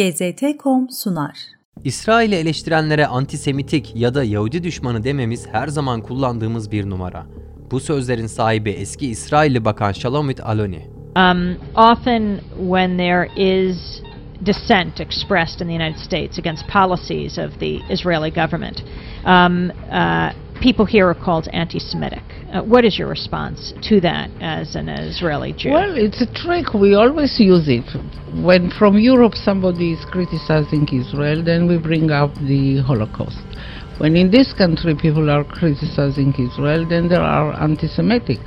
GZT.com sunar. İsrail'i eleştirenlere antisemitik ya da Yahudi düşmanı dememiz her zaman kullandığımız bir numara. Bu sözlerin sahibi eski İsrailli Bakan Shalomit Aloni. Um, often, when there is dissent expressed in the United States against policies of the Israeli government, um, uh, people here are called anti Semitic. Uh, what is your response to that as an Israeli Jew? Well, it's a trick. We always use it. When from Europe somebody is criticizing Israel, then we bring up the Holocaust. When in this country people are criticizing Israel, then they are anti Semitic.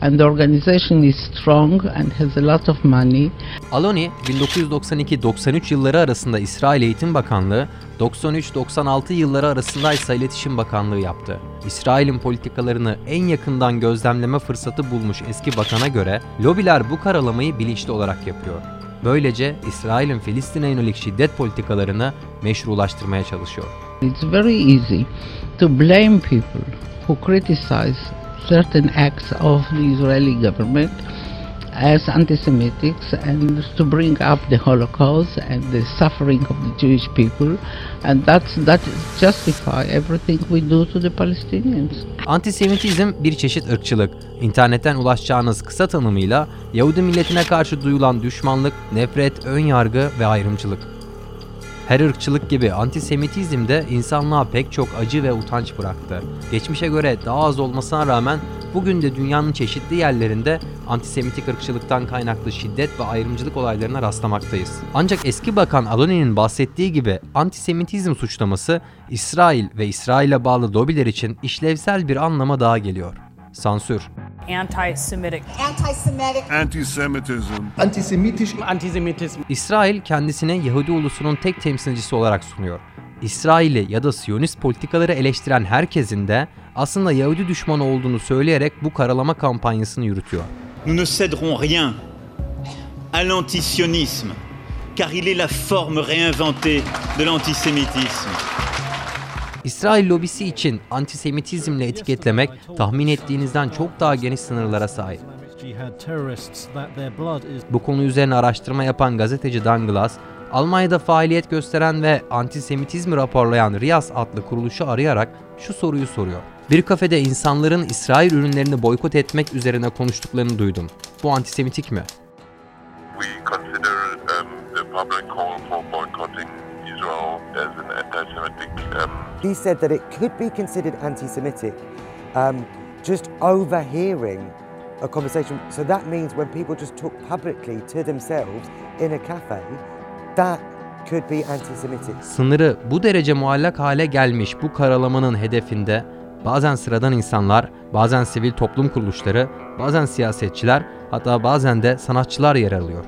And the organization is strong and has a lot of money. Aloni, 1992-93 yılları arasında İsrail Eğitim Bakanlığı, 93-96 yılları arasında ise İletişim Bakanlığı yaptı. İsrail'in politikalarını en yakından gözlemleme fırsatı bulmuş eski bakana göre, lobiler bu karalamayı bilinçli olarak yapıyor. Böylece İsrail'in Filistin'e yönelik şiddet politikalarını meşrulaştırmaya çalışıyor. It's very easy to blame people who criticize certain acts of the Israeli government as anti-Semitics and to bring up the Holocaust and the suffering of the Jewish people, and that's that justify everything we do to the Palestinians. Antisemitizm bir çeşit ırkçılık. İnternetten ulaşacağınız kısa tanımıyla Yahudi milletine karşı duyulan düşmanlık, nefret, ön yargı ve ayrımcılık. Her ırkçılık gibi antisemitizm de insanlığa pek çok acı ve utanç bıraktı. Geçmişe göre daha az olmasına rağmen bugün de dünyanın çeşitli yerlerinde antisemitik ırkçılıktan kaynaklı şiddet ve ayrımcılık olaylarına rastlamaktayız. Ancak eski bakan Aloni'nin bahsettiği gibi antisemitizm suçlaması İsrail ve İsrail'e bağlı lobiler için işlevsel bir anlama daha geliyor. Sansür. anti-Semitic. anti-Semitic, Antisemitism. antisemitisch Antisemitism. İsrail kendisini Yahudi ulusunun tek temsilcisi olarak sunuyor. İsrail'i ya da Siyonist politikaları eleştiren herkesin de aslında Yahudi düşmanı olduğunu söyleyerek bu karalama kampanyasını yürütüyor. Nous ne céderons rien à l'antisionisme, car il est la forme réinventée de l'antisémitisme. İsrail lobisi için antisemitizmle etiketlemek tahmin ettiğinizden çok daha geniş sınırlara sahip. Bu konu üzerine araştırma yapan gazeteci Dan Glass, Almanya'da faaliyet gösteren ve antisemitizmi raporlayan Rias adlı kuruluşu arayarak şu soruyu soruyor. Bir kafede insanların İsrail ürünlerini boykot etmek üzerine konuştuklarını duydum. Bu antisemitik mi? He said that it could be considered anti-Semitic um, just overhearing a conversation. So that means when people just talk publicly to themselves in a cafe, that could be anti-Semitic. Sınırı bu derece muallak hale gelmiş bu karalamanın hedefinde bazen sıradan insanlar, bazen sivil toplum kuruluşları, bazen siyasetçiler, hatta bazen de sanatçılar yer alıyor.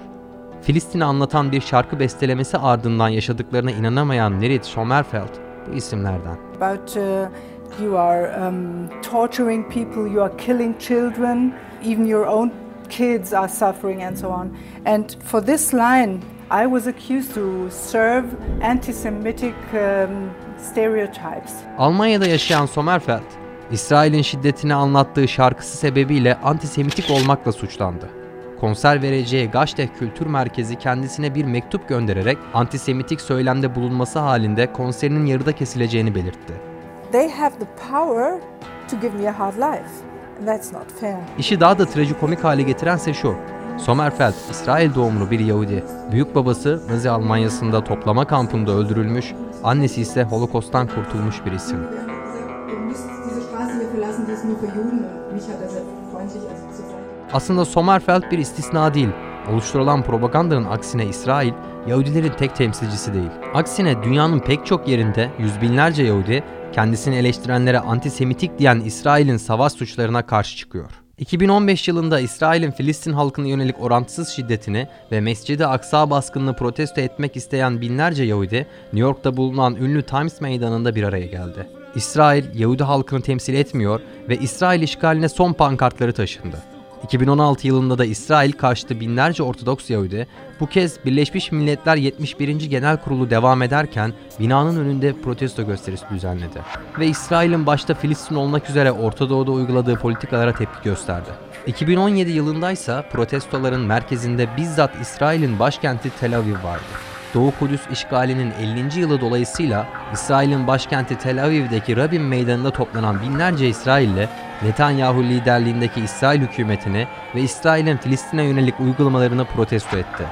Filistin'i anlatan bir şarkı bestelemesi ardından yaşadıklarına inanamayan Nerit Sommerfeld bu isimlerden. about uh, you are um, torturing people, you are killing children, even your own kids are suffering, and so on. And for this line, I was accused to serve anti Semitic um, stereotypes. Almanya'da yaşayan Sommerfeld, İsrail'in şiddetini anlattığı şarkısı sebebiyle antisemitik olmakla suçlandı. Konser vereceği Gaşteh Kültür Merkezi kendisine bir mektup göndererek antisemitik söylemde bulunması halinde konserinin yarıda kesileceğini belirtti. They have the power to give me a hard life, that's not fair. İşi daha da trajikomik hale getirense şu. Sommerfeld, İsrail doğumlu bir Yahudi. Büyük babası Nazi Almanyası'nda toplama kampında öldürülmüş, annesi ise Holokost'tan kurtulmuş bir isim. Müsst diese Straße hier verlassen, die ist nur für Juden. Mich hat er sehr freundlich also. Aslında Sommerfeld bir istisna değil. Oluşturulan propagandanın aksine İsrail, Yahudilerin tek temsilcisi değil. Aksine dünyanın pek çok yerinde yüz binlerce Yahudi, kendisini eleştirenlere antisemitik diyen İsrail'in savaş suçlarına karşı çıkıyor. 2015 yılında İsrail'in Filistin halkına yönelik orantısız şiddetini ve Mescid-i Aksa baskınını protesto etmek isteyen binlerce Yahudi, New York'ta bulunan ünlü Times Meydanı'nda bir araya geldi. İsrail, Yahudi halkını temsil etmiyor ve İsrail işgaline son pankartları taşındı. 2016 yılında da İsrail karşıtı binlerce Ortodoks Yahudi bu kez Birleşmiş Milletler 71. Genel Kurulu devam ederken binanın önünde protesto gösterisi düzenledi. Ve İsrail'in başta Filistin olmak üzere Orta Doğu'da uyguladığı politikalara tepki gösterdi. 2017 yılındaysa protestoların merkezinde bizzat İsrail'in başkenti Tel Aviv vardı. Doğu Kudüs işgalinin 50. yılı dolayısıyla İsrail'in başkenti Tel Aviv'deki Rabin Meydanı'nda toplanan binlerce İsrailli, Netanyahu liderliğindeki İsrail hükümetini ve İsrail'in Filistin'e yönelik uygulamalarını protesto etti.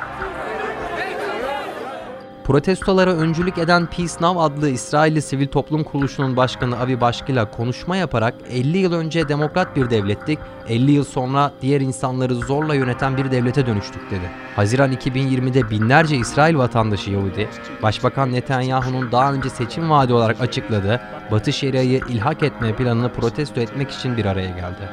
Protestolara öncülük eden Peace Now adlı İsrailli sivil toplum kuruluşunun başkanı Avi Başkila konuşma yaparak 50 yıl önce demokrat bir devlettik, 50 yıl sonra diğer insanları zorla yöneten bir devlete dönüştük dedi. Haziran 2020'de binlerce İsrail vatandaşı Yahudi, Başbakan Netanyahu'nun daha önce seçim vaadi olarak açıkladığı Batı Şeria'yı ilhak etme planını protesto etmek için bir araya geldi.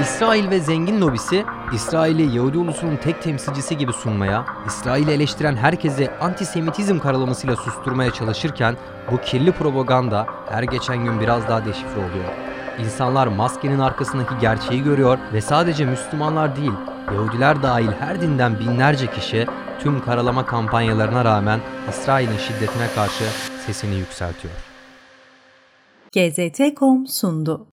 İsrail ve zengin lobisi, İsrail'i Yahudi ulusunun tek temsilcisi gibi sunmaya, İsrail'i eleştiren herkesi antisemitizm karalamasıyla susturmaya çalışırken bu kirli propaganda her geçen gün biraz daha deşifre oluyor. İnsanlar maskenin arkasındaki gerçeği görüyor ve sadece Müslümanlar değil, Yahudiler dahil her dinden binlerce kişi tüm karalama kampanyalarına rağmen İsrail'in şiddetine karşı sesini yükseltiyor. GZT.com sundu.